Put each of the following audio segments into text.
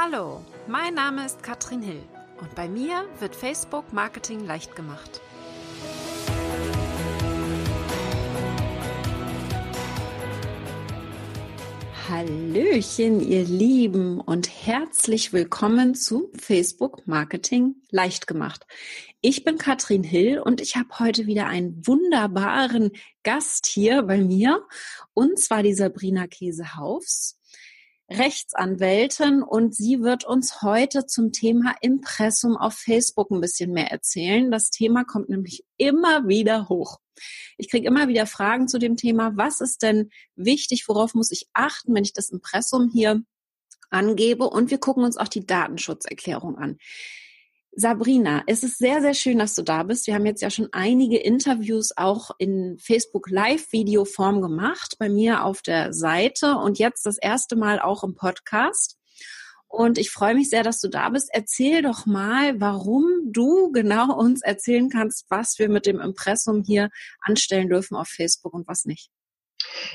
Hallo, mein Name ist Katrin Hill und bei mir wird Facebook Marketing leicht gemacht. Hallöchen, ihr Lieben und herzlich willkommen zu Facebook Marketing leicht gemacht. Ich bin Katrin Hill und ich habe heute wieder einen wunderbaren Gast hier bei mir und zwar die Sabrina Käsehaufs. Rechtsanwältin und sie wird uns heute zum Thema Impressum auf Facebook ein bisschen mehr erzählen. Das Thema kommt nämlich immer wieder hoch. Ich kriege immer wieder Fragen zu dem Thema, was ist denn wichtig, worauf muss ich achten, wenn ich das Impressum hier angebe und wir gucken uns auch die Datenschutzerklärung an. Sabrina, es ist sehr, sehr schön, dass du da bist. Wir haben jetzt ja schon einige Interviews auch in Facebook Live-Video-Form gemacht, bei mir auf der Seite und jetzt das erste Mal auch im Podcast. Und ich freue mich sehr, dass du da bist. Erzähl doch mal, warum du genau uns erzählen kannst, was wir mit dem Impressum hier anstellen dürfen auf Facebook und was nicht.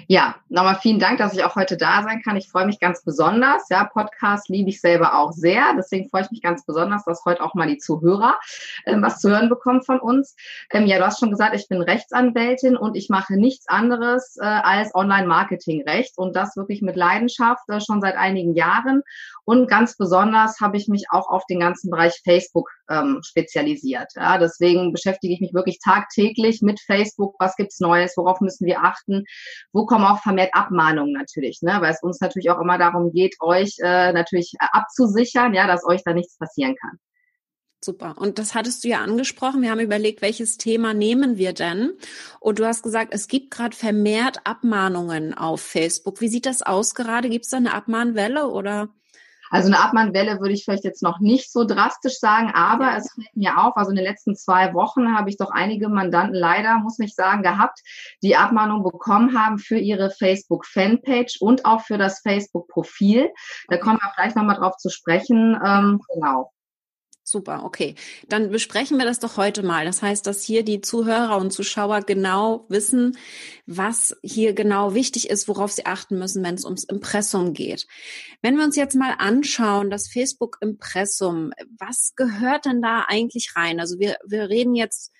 Ja, nochmal vielen Dank, dass ich auch heute da sein kann. Ich freue mich ganz besonders. Ja, Podcast liebe ich selber auch sehr. Deswegen freue ich mich ganz besonders, dass heute auch mal die Zuhörer ähm, was zu hören bekommen von uns. Ähm, ja, du hast schon gesagt, ich bin Rechtsanwältin und ich mache nichts anderes äh, als Online-Marketing-Recht und das wirklich mit Leidenschaft äh, schon seit einigen Jahren. Und ganz besonders habe ich mich auch auf den ganzen Bereich Facebook ähm, spezialisiert. Ja, deswegen beschäftige ich mich wirklich tagtäglich mit Facebook. Was gibt's Neues? Worauf müssen wir achten? Wo kommen auch vermehrt Abmahnungen natürlich, ne? weil es uns natürlich auch immer darum geht, euch äh, natürlich abzusichern, ja, dass euch da nichts passieren kann. Super. Und das hattest du ja angesprochen. Wir haben überlegt, welches Thema nehmen wir denn? Und du hast gesagt, es gibt gerade vermehrt Abmahnungen auf Facebook. Wie sieht das aus gerade? Gibt es da eine Abmahnwelle oder? Also eine Abmahnwelle würde ich vielleicht jetzt noch nicht so drastisch sagen, aber es fällt mir auf, also in den letzten zwei Wochen habe ich doch einige Mandanten leider, muss ich sagen, gehabt, die Abmahnung bekommen haben für ihre Facebook-Fanpage und auch für das Facebook-Profil. Da kommen wir vielleicht nochmal drauf zu sprechen. Ähm, genau. Super, okay. Dann besprechen wir das doch heute mal. Das heißt, dass hier die Zuhörer und Zuschauer genau wissen, was hier genau wichtig ist, worauf sie achten müssen, wenn es ums Impressum geht. Wenn wir uns jetzt mal anschauen, das Facebook Impressum, was gehört denn da eigentlich rein? Also wir, wir reden jetzt,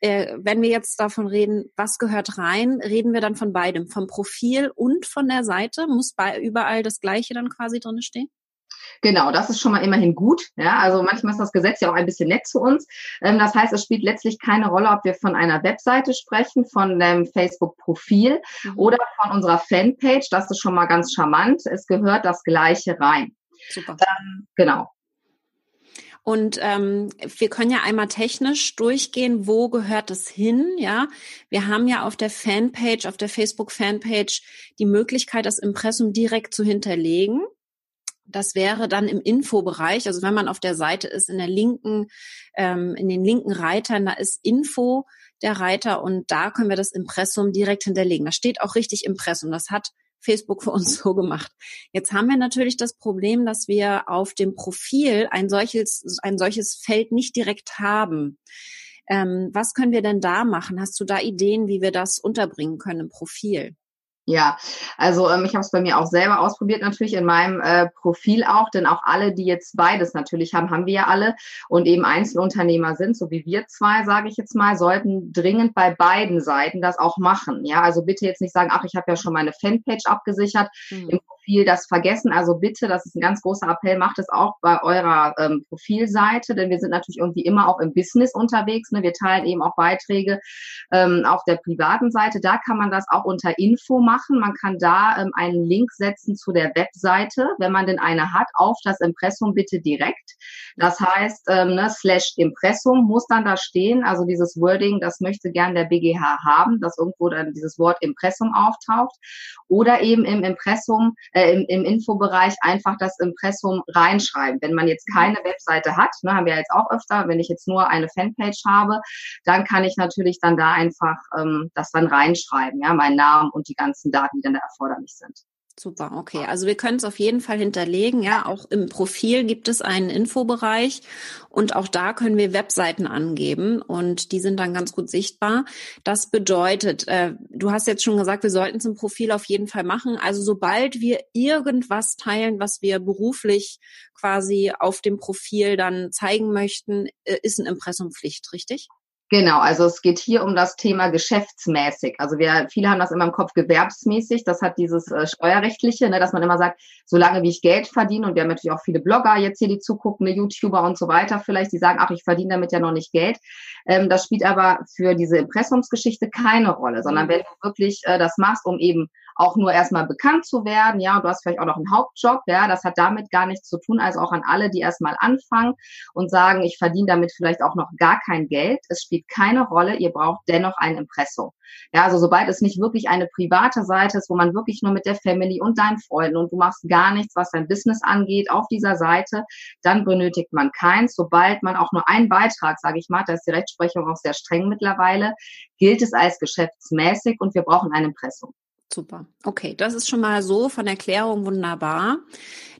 äh, wenn wir jetzt davon reden, was gehört rein, reden wir dann von beidem, vom Profil und von der Seite. Muss bei überall das Gleiche dann quasi drin stehen? Genau, das ist schon mal immerhin gut. Ja, also manchmal ist das Gesetz ja auch ein bisschen nett zu uns. Ähm, das heißt, es spielt letztlich keine Rolle, ob wir von einer Webseite sprechen, von dem Facebook-Profil mhm. oder von unserer Fanpage. Das ist schon mal ganz charmant. Es gehört das Gleiche rein. Super. Ähm, genau. Und ähm, wir können ja einmal technisch durchgehen, wo gehört es hin, ja. Wir haben ja auf der Fanpage, auf der Facebook-Fanpage die Möglichkeit, das Impressum direkt zu hinterlegen. Das wäre dann im Infobereich, also wenn man auf der Seite ist, in der linken, ähm, in den linken Reitern, da ist Info der Reiter und da können wir das Impressum direkt hinterlegen. Da steht auch richtig Impressum. Das hat Facebook für uns so gemacht. Jetzt haben wir natürlich das Problem, dass wir auf dem Profil ein solches, ein solches Feld nicht direkt haben. Ähm, was können wir denn da machen? Hast du da Ideen, wie wir das unterbringen können im Profil? Ja, also ähm, ich habe es bei mir auch selber ausprobiert, natürlich in meinem äh, Profil auch, denn auch alle, die jetzt beides natürlich haben, haben wir ja alle und eben Einzelunternehmer sind, so wie wir zwei, sage ich jetzt mal, sollten dringend bei beiden Seiten das auch machen. Ja, also bitte jetzt nicht sagen, ach, ich habe ja schon meine Fanpage abgesichert. Mhm. Im Profil das vergessen. Also bitte, das ist ein ganz großer Appell, macht es auch bei eurer ähm, Profilseite, denn wir sind natürlich irgendwie immer auch im Business unterwegs. Ne? Wir teilen eben auch Beiträge ähm, auf der privaten Seite. Da kann man das auch unter Info machen. Man kann da ähm, einen Link setzen zu der Webseite, wenn man denn eine hat, auf das Impressum bitte direkt. Das heißt, ähm, ne, slash Impressum muss dann da stehen. Also dieses Wording, das möchte gern der BGH haben, dass irgendwo dann dieses Wort Impressum auftaucht. Oder eben im Impressum äh, im, im Infobereich einfach das Impressum reinschreiben. Wenn man jetzt mhm. keine Webseite hat, ne, haben wir jetzt auch öfter, wenn ich jetzt nur eine Fanpage habe, dann kann ich natürlich dann da einfach ähm, das dann reinschreiben, ja, meinen Namen und die ganzen Daten, die dann da erforderlich sind. Super, okay. Also wir können es auf jeden Fall hinterlegen. Ja, auch im Profil gibt es einen Infobereich und auch da können wir Webseiten angeben und die sind dann ganz gut sichtbar. Das bedeutet, äh, du hast jetzt schon gesagt, wir sollten es im Profil auf jeden Fall machen. Also sobald wir irgendwas teilen, was wir beruflich quasi auf dem Profil dann zeigen möchten, äh, ist ein Impressum Pflicht, richtig? Genau, also es geht hier um das Thema geschäftsmäßig. Also wir, viele haben das immer im Kopf gewerbsmäßig. Das hat dieses äh, steuerrechtliche, ne, dass man immer sagt, solange wie ich Geld verdiene und wir haben natürlich auch viele Blogger jetzt hier, die zugucken, ne, YouTuber und so weiter vielleicht, die sagen, ach, ich verdiene damit ja noch nicht Geld. Ähm, das spielt aber für diese Impressumsgeschichte keine Rolle, sondern mhm. wenn du wirklich äh, das machst, um eben auch nur erstmal bekannt zu werden, ja, du hast vielleicht auch noch einen Hauptjob, ja, das hat damit gar nichts zu tun, also auch an alle, die erstmal anfangen und sagen, ich verdiene damit vielleicht auch noch gar kein Geld. Es spielt keine Rolle, ihr braucht dennoch ein Impressum. Ja, also sobald es nicht wirklich eine private Seite ist, wo man wirklich nur mit der Family und deinen Freunden und du machst gar nichts, was dein Business angeht, auf dieser Seite, dann benötigt man keins. Sobald man auch nur einen Beitrag, sage ich mal, da ist die Rechtsprechung auch sehr streng mittlerweile, gilt es als geschäftsmäßig und wir brauchen ein Impressum. Super. Okay, das ist schon mal so von Erklärung wunderbar.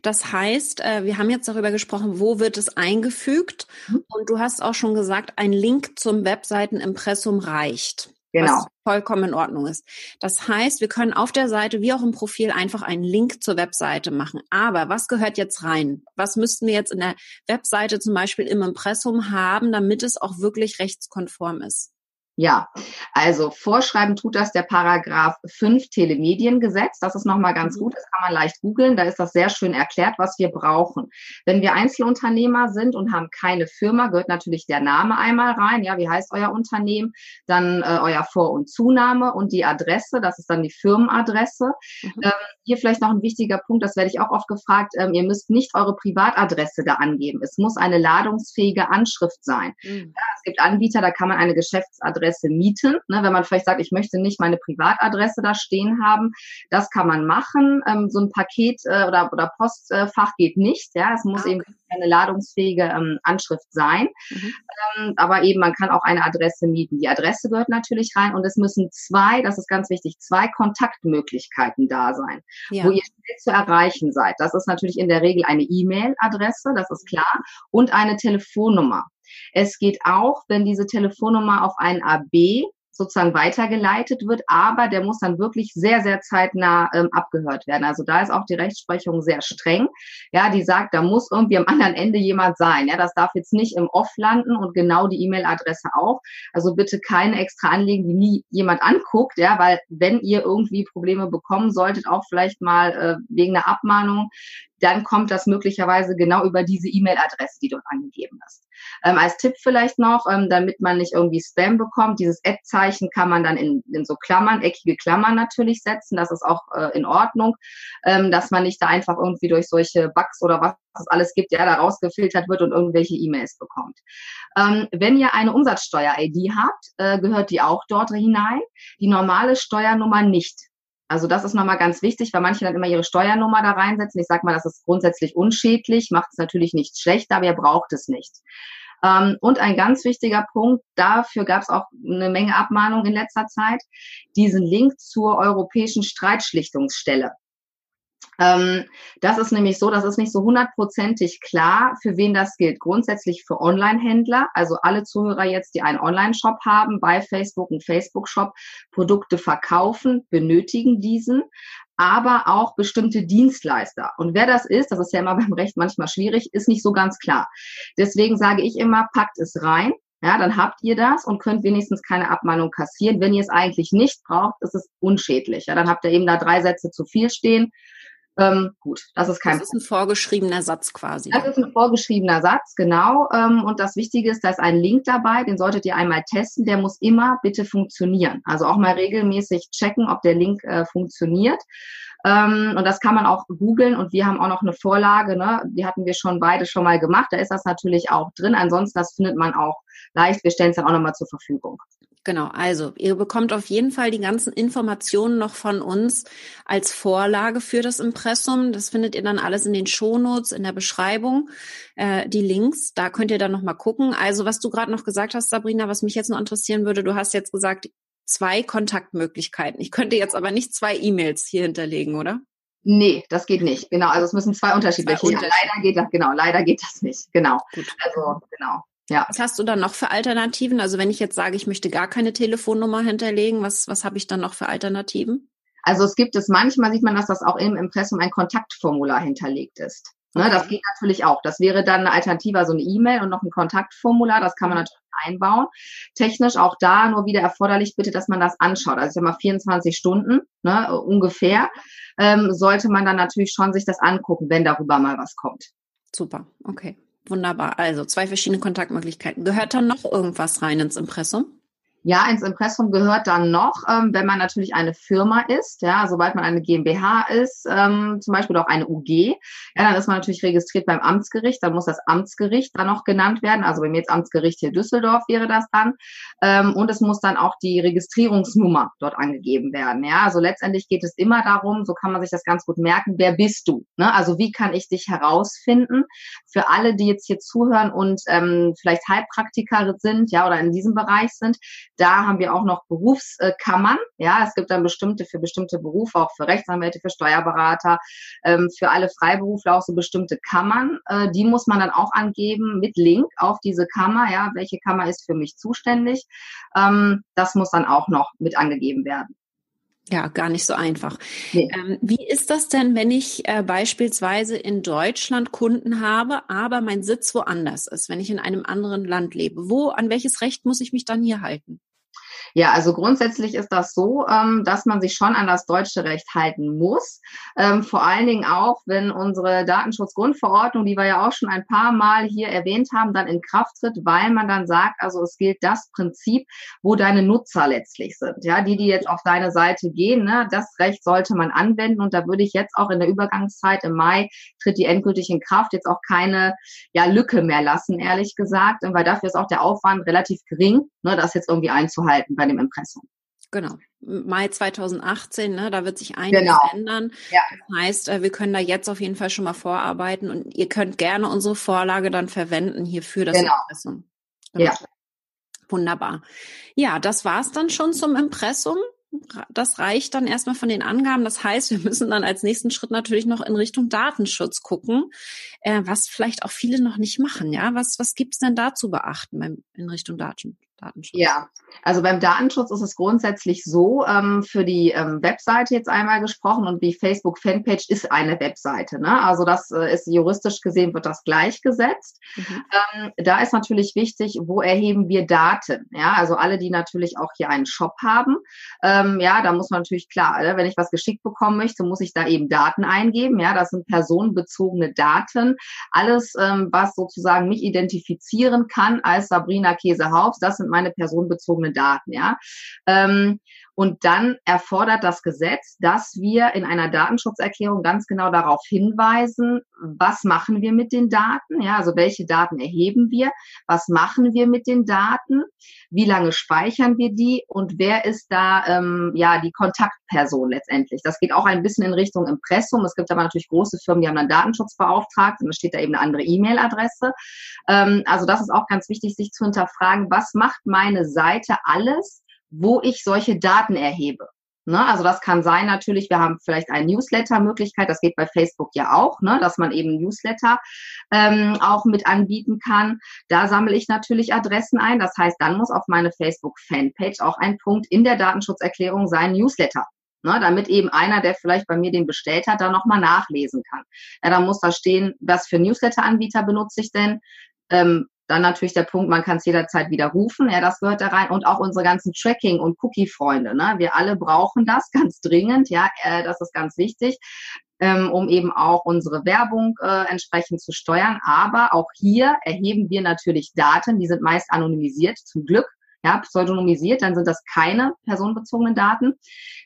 Das heißt, äh, wir haben jetzt darüber gesprochen, wo wird es eingefügt? Mhm. Und du hast auch schon gesagt, ein Link zum Webseitenimpressum reicht. Genau. Was vollkommen in Ordnung ist. Das heißt, wir können auf der Seite wie auch im Profil einfach einen Link zur Webseite machen. Aber was gehört jetzt rein? Was müssten wir jetzt in der Webseite zum Beispiel im Impressum haben, damit es auch wirklich rechtskonform ist? Ja, also vorschreiben tut das der Paragraph 5 Telemediengesetz. Das ist nochmal ganz mhm. gut, das kann man leicht googeln. Da ist das sehr schön erklärt, was wir brauchen. Wenn wir Einzelunternehmer sind und haben keine Firma, gehört natürlich der Name einmal rein. Ja, wie heißt euer Unternehmen? Dann äh, euer Vor- und Zunahme und die Adresse, das ist dann die Firmenadresse. Mhm. Ähm, hier vielleicht noch ein wichtiger Punkt, das werde ich auch oft gefragt, ähm, ihr müsst nicht eure Privatadresse da angeben. Es muss eine ladungsfähige Anschrift sein. Mhm. Es gibt Anbieter, da kann man eine Geschäftsadresse mieten. Ne, wenn man vielleicht sagt, ich möchte nicht meine Privatadresse da stehen haben, das kann man machen. Ähm, so ein Paket äh, oder, oder Postfach geht nicht. Ja, es muss okay. eben eine ladungsfähige ähm, Anschrift sein. Mhm. Ähm, aber eben, man kann auch eine Adresse mieten. Die Adresse gehört natürlich rein und es müssen zwei, das ist ganz wichtig, zwei Kontaktmöglichkeiten da sein ja. wo ihr schnell zu erreichen seid. Das ist natürlich in der Regel eine E-Mail-Adresse, das ist klar, und eine Telefonnummer. Es geht auch, wenn diese Telefonnummer auf ein AB sozusagen weitergeleitet wird, aber der muss dann wirklich sehr, sehr zeitnah ähm, abgehört werden. Also da ist auch die Rechtsprechung sehr streng. Ja, die sagt, da muss irgendwie am anderen Ende jemand sein. Ja, das darf jetzt nicht im Off landen und genau die E-Mail-Adresse auch. Also bitte keine extra anlegen, die nie jemand anguckt, ja, weil wenn ihr irgendwie Probleme bekommen solltet, auch vielleicht mal äh, wegen einer Abmahnung, dann kommt das möglicherweise genau über diese E-Mail-Adresse, die dort angegeben ist. Ähm, als Tipp vielleicht noch, ähm, damit man nicht irgendwie Spam bekommt, dieses Ad-Zeichen kann man dann in, in so Klammern, eckige Klammern natürlich setzen. Das ist auch äh, in Ordnung, ähm, dass man nicht da einfach irgendwie durch solche Bugs oder was es alles gibt, ja, da rausgefiltert wird und irgendwelche E-Mails bekommt. Ähm, wenn ihr eine Umsatzsteuer-ID habt, äh, gehört die auch dort hinein. Die normale Steuernummer nicht. Also das ist nochmal ganz wichtig, weil manche dann immer ihre Steuernummer da reinsetzen. Ich sage mal, das ist grundsätzlich unschädlich, macht es natürlich nicht schlechter, aber ihr braucht es nicht. Ähm, und ein ganz wichtiger Punkt, dafür gab es auch eine Menge Abmahnungen in letzter Zeit, diesen Link zur Europäischen Streitschlichtungsstelle. Ähm, das ist nämlich so, das ist nicht so hundertprozentig klar, für wen das gilt. Grundsätzlich für Online-Händler, also alle Zuhörer jetzt, die einen Online-Shop haben, bei Facebook, einen Facebook-Shop, Produkte verkaufen, benötigen diesen aber auch bestimmte Dienstleister. Und wer das ist, das ist ja immer beim Recht manchmal schwierig, ist nicht so ganz klar. Deswegen sage ich immer, packt es rein. Ja, dann habt ihr das und könnt wenigstens keine Abmahnung kassieren. Wenn ihr es eigentlich nicht braucht, ist es unschädlich. Ja, dann habt ihr eben da drei Sätze zu viel stehen ähm, gut, das ist kein Das ist ein vorgeschriebener Satz quasi. Das ist ein vorgeschriebener Satz, genau. Ähm, und das Wichtige ist, da ist ein Link dabei, den solltet ihr einmal testen. Der muss immer bitte funktionieren. Also auch mal regelmäßig checken, ob der Link äh, funktioniert. Ähm, und das kann man auch googeln und wir haben auch noch eine Vorlage, ne? die hatten wir schon beide schon mal gemacht. Da ist das natürlich auch drin. Ansonsten, das findet man auch leicht. Wir stellen es dann auch nochmal zur Verfügung. Genau, also ihr bekommt auf jeden Fall die ganzen Informationen noch von uns als Vorlage für das Impressum. Das findet ihr dann alles in den Shownotes, in der Beschreibung, äh, die Links. Da könnt ihr dann nochmal gucken. Also was du gerade noch gesagt hast, Sabrina, was mich jetzt noch interessieren würde, du hast jetzt gesagt, zwei Kontaktmöglichkeiten. Ich könnte jetzt aber nicht zwei E-Mails hier hinterlegen, oder? Nee, das geht nicht. Genau, also es müssen zwei unterschiedliche. Zwei ja, leider geht das, genau, leider geht das nicht. Genau. Gut. Also, genau. Ja. Was hast du dann noch für Alternativen? Also wenn ich jetzt sage, ich möchte gar keine Telefonnummer hinterlegen, was, was habe ich dann noch für Alternativen? Also es gibt es manchmal, sieht man, dass das auch im Impressum ein Kontaktformular hinterlegt ist. Ne, okay. Das geht natürlich auch. Das wäre dann eine Alternative, so eine E-Mail und noch ein Kontaktformular. Das kann man natürlich einbauen. Technisch auch da nur wieder erforderlich bitte, dass man das anschaut. Also ich sag mal 24 Stunden ne, ungefähr ähm, sollte man dann natürlich schon sich das angucken, wenn darüber mal was kommt. Super, okay. Wunderbar. Also zwei verschiedene Kontaktmöglichkeiten. Gehört dann noch irgendwas rein ins Impressum? Ja, ins Impressum gehört dann noch, ähm, wenn man natürlich eine Firma ist, ja, sobald man eine GmbH ist, ähm, zum Beispiel auch eine UG, ja, dann ist man natürlich registriert beim Amtsgericht, dann muss das Amtsgericht dann noch genannt werden, also bei mir jetzt Amtsgericht hier Düsseldorf wäre das dann, ähm, und es muss dann auch die Registrierungsnummer dort angegeben werden, ja, also letztendlich geht es immer darum, so kann man sich das ganz gut merken, wer bist du, ne? also wie kann ich dich herausfinden, für alle, die jetzt hier zuhören und ähm, vielleicht Heilpraktiker sind, ja, oder in diesem Bereich sind, da haben wir auch noch Berufskammern. Ja, es gibt dann bestimmte für bestimmte Berufe, auch für Rechtsanwälte, für Steuerberater, ähm, für alle Freiberufler auch so bestimmte Kammern. Äh, die muss man dann auch angeben mit Link auf diese Kammer. Ja, welche Kammer ist für mich zuständig? Ähm, das muss dann auch noch mit angegeben werden. Ja, gar nicht so einfach. Nee. Ähm, wie ist das denn, wenn ich äh, beispielsweise in Deutschland Kunden habe, aber mein Sitz woanders ist, wenn ich in einem anderen Land lebe? Wo, an welches Recht muss ich mich dann hier halten? Ja, also grundsätzlich ist das so, ähm, dass man sich schon an das deutsche Recht halten muss. Ähm, vor allen Dingen auch, wenn unsere Datenschutzgrundverordnung, die wir ja auch schon ein paar Mal hier erwähnt haben, dann in Kraft tritt, weil man dann sagt, also es gilt das Prinzip, wo deine Nutzer letztlich sind. Ja, die, die jetzt auf deine Seite gehen, ne, das Recht sollte man anwenden. Und da würde ich jetzt auch in der Übergangszeit im Mai tritt die endgültig in Kraft, jetzt auch keine ja, Lücke mehr lassen, ehrlich gesagt, weil dafür ist auch der Aufwand relativ gering, ne, das jetzt irgendwie einzuhalten bei dem Impressum. Genau. Mai 2018, ne, da wird sich einiges genau. ändern. Ja. Das heißt, äh, wir können da jetzt auf jeden Fall schon mal vorarbeiten und ihr könnt gerne unsere Vorlage dann verwenden hier für das genau. Impressum. Genau. Ja. Wunderbar. Ja, das war's dann schon zum Impressum das reicht dann erstmal von den Angaben. Das heißt, wir müssen dann als nächsten Schritt natürlich noch in Richtung Datenschutz gucken, äh, was vielleicht auch viele noch nicht machen. Ja, was, was gibt's denn da zu beachten in Richtung Daten, Datenschutz? Ja, also beim Datenschutz ist es grundsätzlich so, ähm, für die ähm, Webseite jetzt einmal gesprochen und die Facebook Fanpage ist eine Webseite. Ne? Also das äh, ist juristisch gesehen, wird das gleichgesetzt. Mhm. Ähm, da ist natürlich wichtig, wo erheben wir Daten? Ja, also alle, die natürlich auch hier einen Shop haben, ähm, ja, da muss man natürlich klar, ne? wenn ich was geschickt bekommen möchte, muss ich da eben Daten eingeben. Ja, das sind personenbezogene Daten. Alles, ähm, was sozusagen mich identifizieren kann als Sabrina Käsehaus, das sind meine personenbezogenen Daten, ja. Ähm, und dann erfordert das Gesetz, dass wir in einer Datenschutzerklärung ganz genau darauf hinweisen, was machen wir mit den Daten, ja, also welche Daten erheben wir, was machen wir mit den Daten, wie lange speichern wir die und wer ist da ähm, ja die Kontaktperson letztendlich. Das geht auch ein bisschen in Richtung Impressum. Es gibt aber natürlich große Firmen, die haben dann Datenschutzbeauftragten, da steht da eben eine andere E-Mail-Adresse. Ähm, also das ist auch ganz wichtig, sich zu hinterfragen, was macht meine Seite alles, wo ich solche Daten erhebe. Ne? Also das kann sein natürlich, wir haben vielleicht eine Newsletter-Möglichkeit, das geht bei Facebook ja auch, ne? dass man eben Newsletter ähm, auch mit anbieten kann. Da sammle ich natürlich Adressen ein. Das heißt, dann muss auf meine Facebook-Fanpage auch ein Punkt in der Datenschutzerklärung sein, Newsletter. Ne, damit eben einer, der vielleicht bei mir den bestellt hat, da nochmal nachlesen kann. Ja, da muss da stehen, was für Newsletter-Anbieter benutze ich denn, ähm, dann natürlich der Punkt, man kann es jederzeit widerrufen. Ja, das gehört da rein. Und auch unsere ganzen Tracking- und Cookie-Freunde. Ne? Wir alle brauchen das ganz dringend. Ja, äh, das ist ganz wichtig, ähm, um eben auch unsere Werbung äh, entsprechend zu steuern. Aber auch hier erheben wir natürlich Daten. Die sind meist anonymisiert, zum Glück ja, pseudonymisiert, dann sind das keine personenbezogenen Daten.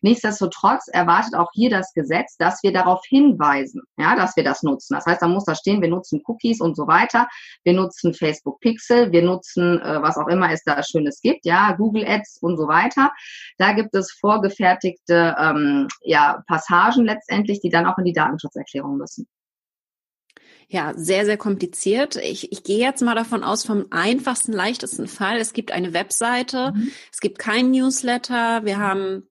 Nichtsdestotrotz erwartet auch hier das Gesetz, dass wir darauf hinweisen, ja, dass wir das nutzen. Das heißt, da muss da stehen, wir nutzen Cookies und so weiter. Wir nutzen Facebook Pixel, wir nutzen, äh, was auch immer es da Schönes gibt, ja, Google Ads und so weiter. Da gibt es vorgefertigte ähm, ja, Passagen letztendlich, die dann auch in die Datenschutzerklärung müssen. Ja, sehr, sehr kompliziert. Ich, ich gehe jetzt mal davon aus, vom einfachsten, leichtesten Fall. Es gibt eine Webseite, mhm. es gibt kein Newsletter, wir haben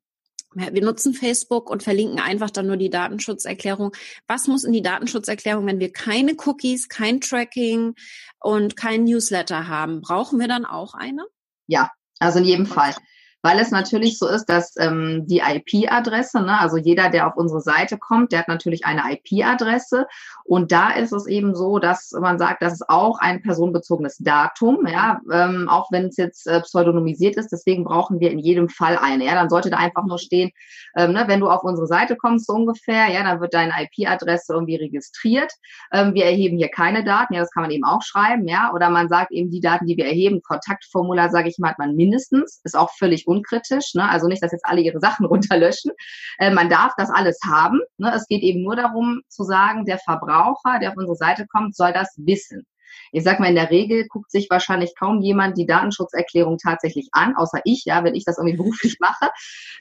wir nutzen Facebook und verlinken einfach dann nur die Datenschutzerklärung. Was muss in die Datenschutzerklärung, wenn wir keine Cookies, kein Tracking und kein Newsletter haben? Brauchen wir dann auch eine? Ja, also in jedem Fall weil es natürlich so ist, dass ähm, die IP-Adresse, ne, also jeder, der auf unsere Seite kommt, der hat natürlich eine IP-Adresse und da ist es eben so, dass man sagt, das ist auch ein personenbezogenes Datum, ja, ähm, auch wenn es jetzt äh, pseudonymisiert ist, deswegen brauchen wir in jedem Fall eine, ja, dann sollte da einfach nur stehen, ähm, ne, wenn du auf unsere Seite kommst, so ungefähr, ja, dann wird deine IP-Adresse irgendwie registriert, ähm, wir erheben hier keine Daten, ja, das kann man eben auch schreiben, ja, oder man sagt eben die Daten, die wir erheben, Kontaktformular, sage ich mal, hat man mindestens, ist auch völlig unkritisch. Ne? Also nicht, dass jetzt alle ihre Sachen runterlöschen. Äh, man darf das alles haben. Ne? Es geht eben nur darum zu sagen, der Verbraucher, der auf unsere Seite kommt, soll das wissen. Ich sag mal, in der Regel guckt sich wahrscheinlich kaum jemand die Datenschutzerklärung tatsächlich an, außer ich, ja, wenn ich das irgendwie beruflich mache.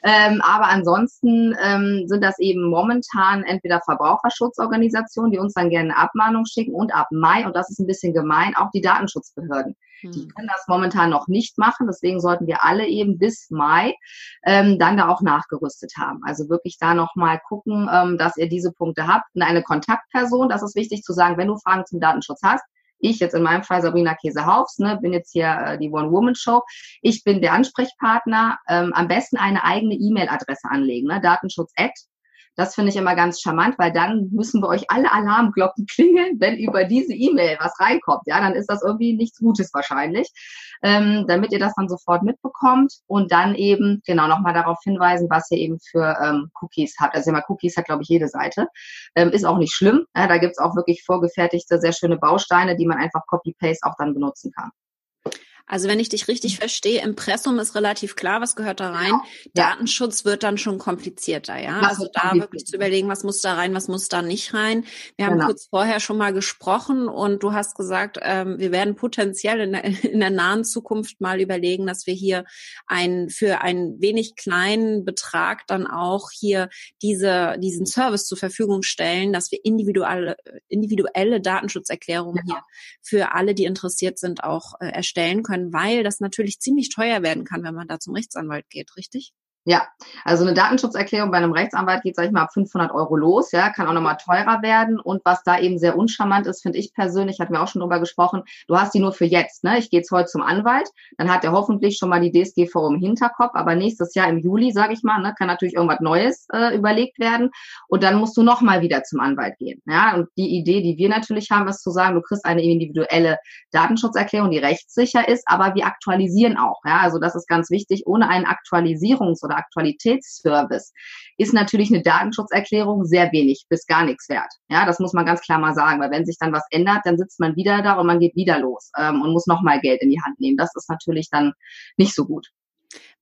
Ähm, aber ansonsten ähm, sind das eben momentan entweder Verbraucherschutzorganisationen, die uns dann gerne eine Abmahnung schicken und ab Mai, und das ist ein bisschen gemein, auch die Datenschutzbehörden. Die hm. können das momentan noch nicht machen. Deswegen sollten wir alle eben bis Mai ähm, dann da auch nachgerüstet haben. Also wirklich da nochmal gucken, ähm, dass ihr diese Punkte habt. Und eine Kontaktperson, das ist wichtig zu sagen, wenn du Fragen zum Datenschutz hast, ich jetzt in meinem Fall Sabrina Käsehaufs, ne, bin jetzt hier äh, die One-Woman-Show. Ich bin der Ansprechpartner. Ähm, am besten eine eigene E-Mail-Adresse anlegen, ne, datenschutz@ das finde ich immer ganz charmant, weil dann müssen wir euch alle Alarmglocken klingeln, wenn über diese E-Mail was reinkommt. Ja, dann ist das irgendwie nichts Gutes wahrscheinlich, ähm, damit ihr das dann sofort mitbekommt und dann eben genau nochmal darauf hinweisen, was ihr eben für ähm, Cookies habt. Also immer Cookies hat, glaube ich, jede Seite. Ähm, ist auch nicht schlimm. Ja, da gibt's auch wirklich vorgefertigte, sehr schöne Bausteine, die man einfach Copy-Paste auch dann benutzen kann. Also wenn ich dich richtig verstehe, Impressum ist relativ klar, was gehört da rein. Genau. Datenschutz wird dann schon komplizierter, ja. Was also da wirklich zu überlegen, was muss da rein, was muss da nicht rein. Wir haben genau. kurz vorher schon mal gesprochen und du hast gesagt, ähm, wir werden potenziell in der, in der nahen Zukunft mal überlegen, dass wir hier ein für einen wenig kleinen Betrag dann auch hier diese diesen Service zur Verfügung stellen, dass wir individuelle individuelle Datenschutzerklärungen genau. hier für alle, die interessiert sind, auch äh, erstellen können können, weil das natürlich ziemlich teuer werden kann, wenn man da zum Rechtsanwalt geht, richtig? Ja, also eine Datenschutzerklärung bei einem Rechtsanwalt geht, sag ich mal, ab 500 Euro los, ja, kann auch nochmal teurer werden. Und was da eben sehr uncharmant ist, finde ich persönlich, hatten wir auch schon drüber gesprochen, du hast die nur für jetzt, ne? Ich gehe jetzt heute zum Anwalt, dann hat er hoffentlich schon mal die DSGVO im Hinterkopf, aber nächstes Jahr im Juli, sage ich mal, ne, kann natürlich irgendwas Neues äh, überlegt werden. Und dann musst du nochmal wieder zum Anwalt gehen. Ja, und die Idee, die wir natürlich haben, ist zu sagen, du kriegst eine individuelle Datenschutzerklärung, die rechtssicher ist, aber wir aktualisieren auch. Ja, also das ist ganz wichtig, ohne einen Aktualisierungs- oder Aktualitätsservice ist natürlich eine Datenschutzerklärung sehr wenig bis gar nichts wert. Ja, das muss man ganz klar mal sagen, weil wenn sich dann was ändert, dann sitzt man wieder da und man geht wieder los ähm, und muss nochmal Geld in die Hand nehmen. Das ist natürlich dann nicht so gut.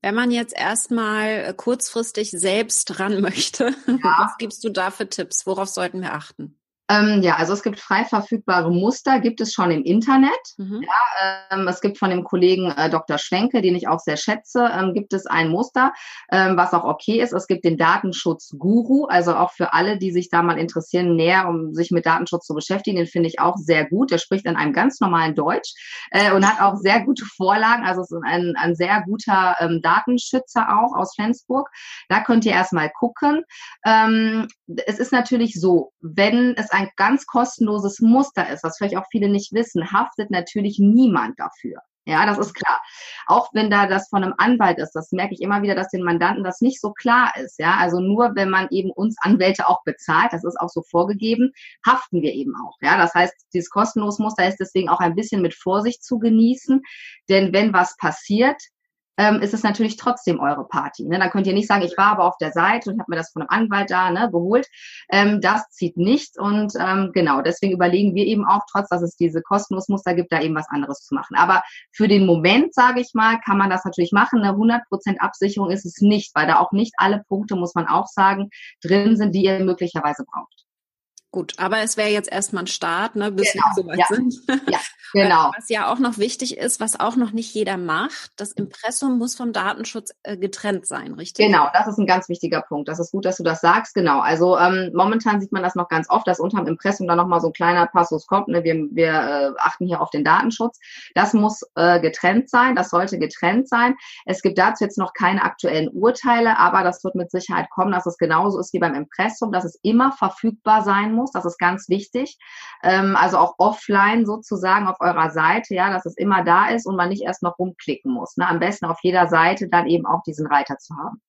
Wenn man jetzt erstmal kurzfristig selbst ran möchte, ja. was gibst du da für Tipps? Worauf sollten wir achten? Ähm, ja, also es gibt frei verfügbare Muster, gibt es schon im Internet. Mhm. Ja, ähm, es gibt von dem Kollegen äh, Dr. Schwenke, den ich auch sehr schätze, ähm, gibt es ein Muster, ähm, was auch okay ist. Es gibt den Datenschutz-Guru, also auch für alle, die sich da mal interessieren, näher, um sich mit Datenschutz zu beschäftigen, den finde ich auch sehr gut. Der spricht in einem ganz normalen Deutsch äh, und hat auch sehr gute Vorlagen. Also es ist ein, ein sehr guter ähm, Datenschützer auch aus Flensburg. Da könnt ihr erstmal gucken. Ähm, es ist natürlich so, wenn es ein ein ganz kostenloses Muster ist, was vielleicht auch viele nicht wissen, haftet natürlich niemand dafür. Ja, das ist klar. Auch wenn da das von einem Anwalt ist, das merke ich immer wieder, dass den Mandanten das nicht so klar ist. Ja, also nur wenn man eben uns Anwälte auch bezahlt, das ist auch so vorgegeben, haften wir eben auch. Ja, das heißt, dieses kostenlose Muster ist deswegen auch ein bisschen mit Vorsicht zu genießen, denn wenn was passiert, ähm, ist es natürlich trotzdem eure Party. Ne? Dann könnt ihr nicht sagen, ich war aber auf der Seite und habe mir das von einem Anwalt da ne, geholt. Ähm, das zieht nicht und ähm, genau, deswegen überlegen wir eben auch, trotz dass es diese kostenlos Muster gibt, da eben was anderes zu machen. Aber für den Moment, sage ich mal, kann man das natürlich machen. Eine 100% Absicherung ist es nicht, weil da auch nicht alle Punkte, muss man auch sagen, drin sind, die ihr möglicherweise braucht. Gut, aber es wäre jetzt erstmal ein Start, ne, bis genau. wir soweit ja. sind. Ja, genau. Was ja auch noch wichtig ist, was auch noch nicht jeder macht, das Impressum muss vom Datenschutz äh, getrennt sein, richtig? Genau, das ist ein ganz wichtiger Punkt. Das ist gut, dass du das sagst. Genau. Also ähm, momentan sieht man das noch ganz oft, dass unterm Impressum da nochmal so ein kleiner Passus kommt. Ne? Wir, wir äh, achten hier auf den Datenschutz. Das muss äh, getrennt sein, das sollte getrennt sein. Es gibt dazu jetzt noch keine aktuellen Urteile, aber das wird mit Sicherheit kommen, dass es genauso ist wie beim Impressum, dass es immer verfügbar sein muss muss. Das ist ganz wichtig. Ähm, also auch offline sozusagen auf eurer Seite, ja, dass es immer da ist und man nicht erst noch rumklicken muss. Ne? Am besten auf jeder Seite dann eben auch diesen Reiter zu haben.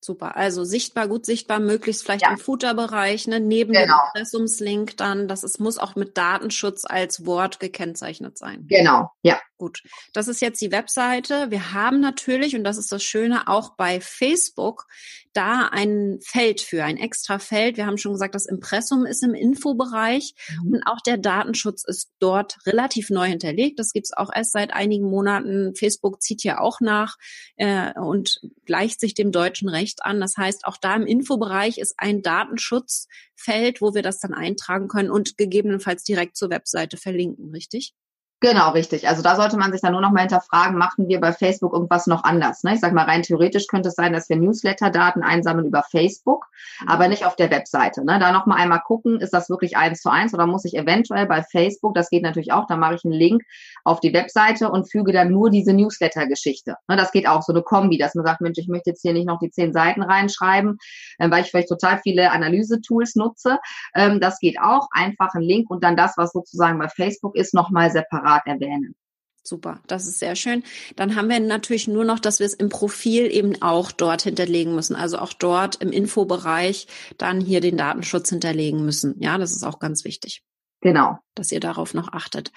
Super, also sichtbar, gut sichtbar, möglichst vielleicht ja. im Footer-Bereich, ne, neben genau. dem Impressumslink dann, dass es muss auch mit Datenschutz als Wort gekennzeichnet sein. Genau, ja. Gut, das ist jetzt die Webseite. Wir haben natürlich, und das ist das Schöne, auch bei Facebook da ein Feld für, ein extra Feld. Wir haben schon gesagt, das Impressum ist im Infobereich mhm. und auch der Datenschutz ist dort relativ neu hinterlegt. Das gibt es auch erst seit einigen Monaten. Facebook zieht ja auch nach äh, und gleicht sich dem deutschen Recht an. Das heißt, auch da im Infobereich ist ein Datenschutzfeld, wo wir das dann eintragen können und gegebenenfalls direkt zur Webseite verlinken, richtig? Genau, richtig. Also da sollte man sich dann nur noch mal hinterfragen, machten wir bei Facebook irgendwas noch anders? Ne? Ich sage mal, rein theoretisch könnte es sein, dass wir Newsletter-Daten einsammeln über Facebook, mhm. aber nicht auf der Webseite. Ne? Da noch mal einmal gucken, ist das wirklich eins zu eins oder muss ich eventuell bei Facebook, das geht natürlich auch, da mache ich einen Link auf die Webseite und füge dann nur diese Newsletter-Geschichte. Ne? Das geht auch, so eine Kombi, dass man sagt, Mensch, ich möchte jetzt hier nicht noch die zehn Seiten reinschreiben, äh, weil ich vielleicht total viele Analyse-Tools nutze. Ähm, das geht auch, einfach ein Link und dann das, was sozusagen bei Facebook ist, noch mal separat separat erwähnen. Super, das ist sehr schön. Dann haben wir natürlich nur noch, dass wir es im Profil eben auch dort hinterlegen müssen. Also auch dort im Infobereich dann hier den Datenschutz hinterlegen müssen. Ja, das ist auch ganz wichtig. Genau. Dass ihr darauf noch achtet.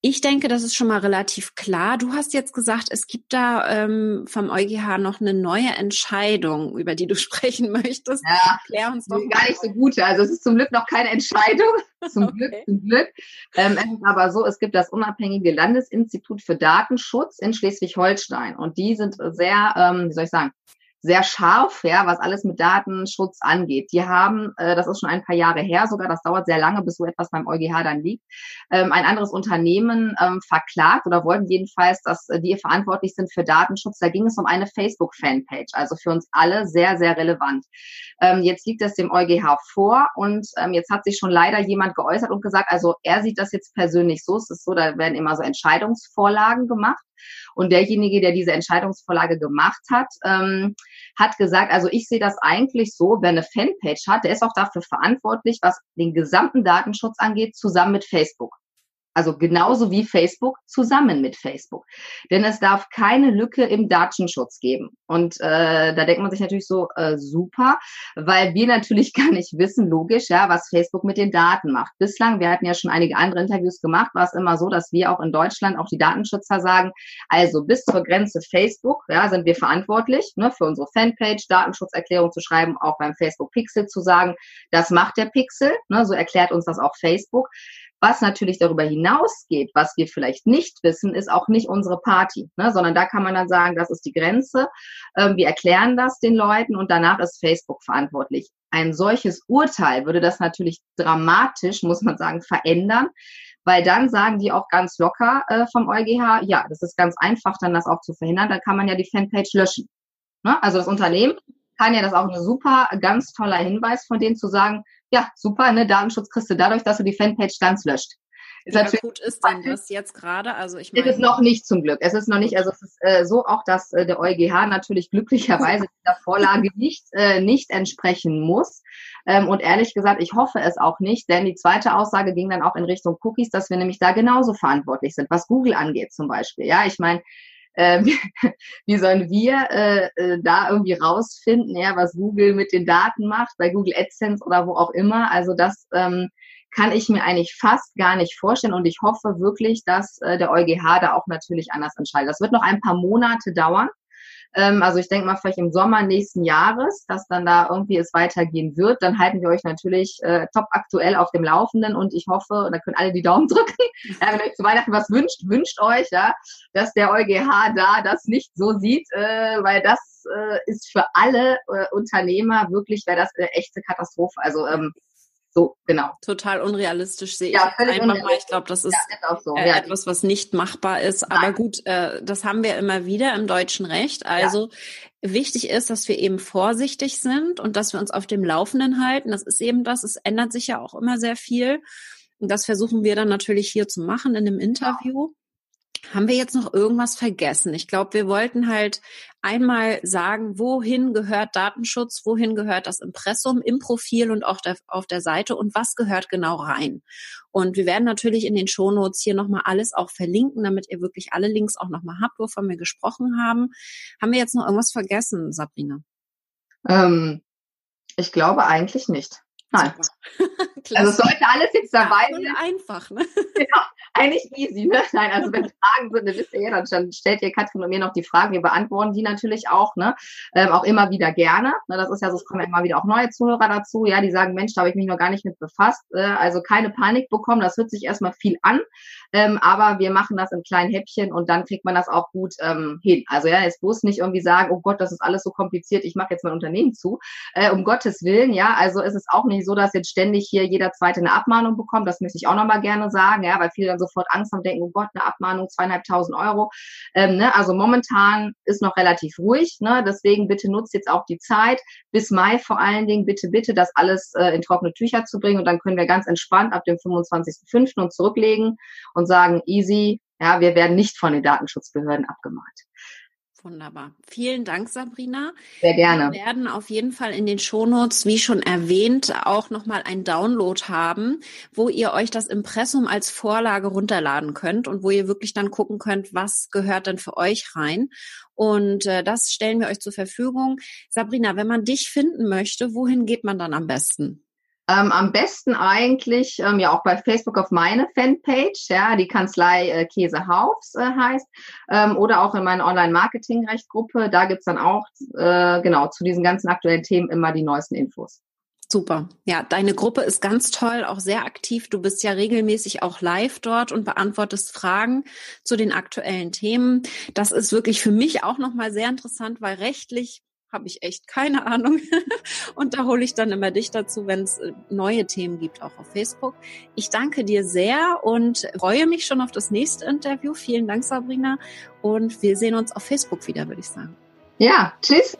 Ich denke, das ist schon mal relativ klar. Du hast jetzt gesagt, es gibt da ähm, vom EuGH noch eine neue Entscheidung, über die du sprechen möchtest. Ja, Klär uns doch. Gar nicht so gut. Also es ist zum Glück noch keine Entscheidung. Zum okay. Glück, zum Glück. Ähm, es ist aber so, es gibt das unabhängige Landesinstitut für Datenschutz in Schleswig-Holstein. Und die sind sehr, ähm, wie soll ich sagen, sehr scharf, ja, was alles mit Datenschutz angeht. Die haben, äh, das ist schon ein paar Jahre her sogar, das dauert sehr lange, bis so etwas beim EuGH dann liegt, ähm, ein anderes Unternehmen ähm, verklagt oder wollten jedenfalls, dass äh, die verantwortlich sind für Datenschutz. Da ging es um eine Facebook-Fanpage, also für uns alle sehr, sehr relevant. Ähm, jetzt liegt es dem EuGH vor und ähm, jetzt hat sich schon leider jemand geäußert und gesagt, also er sieht das jetzt persönlich so, es ist so, da werden immer so Entscheidungsvorlagen gemacht. Und derjenige, der diese Entscheidungsvorlage gemacht hat, ähm, hat gesagt, also ich sehe das eigentlich so, wer eine Fanpage hat, der ist auch dafür verantwortlich, was den gesamten Datenschutz angeht, zusammen mit Facebook. Also genauso wie Facebook zusammen mit Facebook. Denn es darf keine Lücke im Datenschutz geben. Und äh, da denkt man sich natürlich so, äh, super, weil wir natürlich gar nicht wissen, logisch, ja, was Facebook mit den Daten macht. Bislang, wir hatten ja schon einige andere Interviews gemacht, war es immer so, dass wir auch in Deutschland, auch die Datenschützer sagen, also bis zur Grenze Facebook, ja, sind wir verantwortlich, ne, für unsere Fanpage Datenschutzerklärung zu schreiben, auch beim Facebook Pixel zu sagen, das macht der Pixel, ne, so erklärt uns das auch Facebook. Was natürlich darüber hinausgeht, was wir vielleicht nicht wissen, ist auch nicht unsere Party, ne? sondern da kann man dann sagen, das ist die Grenze. Ähm, wir erklären das den Leuten und danach ist Facebook verantwortlich. Ein solches Urteil würde das natürlich dramatisch, muss man sagen, verändern, weil dann sagen die auch ganz locker äh, vom EuGH, ja, das ist ganz einfach, dann das auch zu verhindern, dann kann man ja die Fanpage löschen. Ne? Also das Unternehmen kann ja das auch ein super, ganz toller Hinweis von denen zu sagen, ja, super, ne, Datenschutz kriegst du dadurch, dass du die Fanpage ganz löscht. Ist Wie gut ist denn das jetzt gerade? Also ich meine, es ist noch nicht zum Glück. Es ist noch nicht, also es ist äh, so auch, dass äh, der EuGH natürlich glücklicherweise dieser Vorlage nicht, äh, nicht entsprechen muss. Ähm, und ehrlich gesagt, ich hoffe es auch nicht, denn die zweite Aussage ging dann auch in Richtung Cookies, dass wir nämlich da genauso verantwortlich sind, was Google angeht zum Beispiel. Ja, ich meine, äh, wie sollen wir äh, äh, da irgendwie rausfinden, ja, was Google mit den Daten macht, bei Google AdSense oder wo auch immer. Also das ähm, kann ich mir eigentlich fast gar nicht vorstellen und ich hoffe wirklich, dass äh, der EuGH da auch natürlich anders entscheidet. Das wird noch ein paar Monate dauern. Ähm, also ich denke mal vielleicht im Sommer nächsten Jahres, dass dann da irgendwie es weitergehen wird. Dann halten wir euch natürlich äh, top aktuell auf dem Laufenden und ich hoffe, da können alle die Daumen drücken. Ja, wenn euch zu Weihnachten was wünscht, wünscht euch, ja, dass der EuGH da das nicht so sieht, äh, weil das äh, ist für alle äh, Unternehmer wirklich, wäre das eine echte Katastrophe. Also ähm, So, genau. Total unrealistisch sehe ja, ich einfach mal. Ich glaube, das ist, ja, ist so. äh, ja. etwas, was nicht machbar ist. Nein. Aber gut, äh, das haben wir immer wieder im deutschen Recht. Also wichtig ist, dass wir eben vorsichtig sind und dass wir uns auf dem Laufenden halten. Das ist eben das. Es ändert sich ja auch immer sehr viel. Und das versuchen wir dann natürlich hier zu machen in dem Interview. Haben wir jetzt noch irgendwas vergessen? Ich glaube, wir wollten halt einmal sagen, wohin gehört Datenschutz, wohin gehört das Impressum im Profil und auch der, auf der Seite und was gehört genau rein. Und wir werden natürlich in den Shownotes hier nochmal alles auch verlinken, damit ihr wirklich alle Links auch nochmal habt, wovon wir gesprochen haben. Haben wir jetzt noch irgendwas vergessen, Sabrina? Ähm, ich glaube eigentlich nicht. Nein. also es sollte alles jetzt dabei ja, sein. Einfach, ne? Ja, eigentlich easy, ne? Nein, also wenn Fragen sind, dann wisst ihr ja, dann stellt ihr Katrin und mir noch die Fragen, wir beantworten die natürlich auch, ne? Ähm, auch immer wieder gerne. Ne? Das ist ja so, es kommen ja immer wieder auch neue Zuhörer dazu, ja, die sagen, Mensch, da habe ich mich noch gar nicht mit befasst. Äh, also keine Panik bekommen, das hört sich erstmal viel an, ähm, aber wir machen das in kleinen Häppchen und dann kriegt man das auch gut ähm, hin. Also ja, jetzt bloß nicht irgendwie sagen, oh Gott, das ist alles so kompliziert, ich mache jetzt mein Unternehmen zu. Äh, um Gottes Willen, ja, also ist es auch nicht so, dass jetzt ständig hier jeder Zweite eine Abmahnung bekommt. Das möchte ich auch nochmal gerne sagen, ja, weil viele dann sofort Angst haben und denken, oh Gott, eine Abmahnung, zweieinhalbtausend Euro. Ähm, ne? Also momentan ist noch relativ ruhig. Ne? Deswegen bitte nutzt jetzt auch die Zeit, bis Mai vor allen Dingen, bitte, bitte, das alles äh, in trockene Tücher zu bringen. Und dann können wir ganz entspannt ab dem 25.05. uns zurücklegen und sagen, easy, ja, wir werden nicht von den Datenschutzbehörden abgemahnt. Wunderbar. Vielen Dank, Sabrina. Sehr gerne. Wir werden auf jeden Fall in den Shownotes, wie schon erwähnt, auch nochmal ein Download haben, wo ihr euch das Impressum als Vorlage runterladen könnt und wo ihr wirklich dann gucken könnt, was gehört denn für euch rein. Und äh, das stellen wir euch zur Verfügung. Sabrina, wenn man dich finden möchte, wohin geht man dann am besten? Ähm, am besten eigentlich ähm, ja auch bei Facebook auf meine Fanpage, ja, die Kanzlei äh, Käsehaufs äh, heißt, ähm, oder auch in meiner Online-Marketing-Rechtgruppe. Da gibt's dann auch äh, genau zu diesen ganzen aktuellen Themen immer die neuesten Infos. Super. Ja, deine Gruppe ist ganz toll, auch sehr aktiv. Du bist ja regelmäßig auch live dort und beantwortest Fragen zu den aktuellen Themen. Das ist wirklich für mich auch nochmal sehr interessant, weil rechtlich habe ich echt keine Ahnung. Und da hole ich dann immer dich dazu, wenn es äh, neue Themen gibt, auch auf Facebook. Ich danke dir sehr und freue mich schon auf das nächste Interview. Vielen Dank, Sabrina. Und wir sehen uns auf Facebook wieder, würde ich sagen. Ja, tschüss.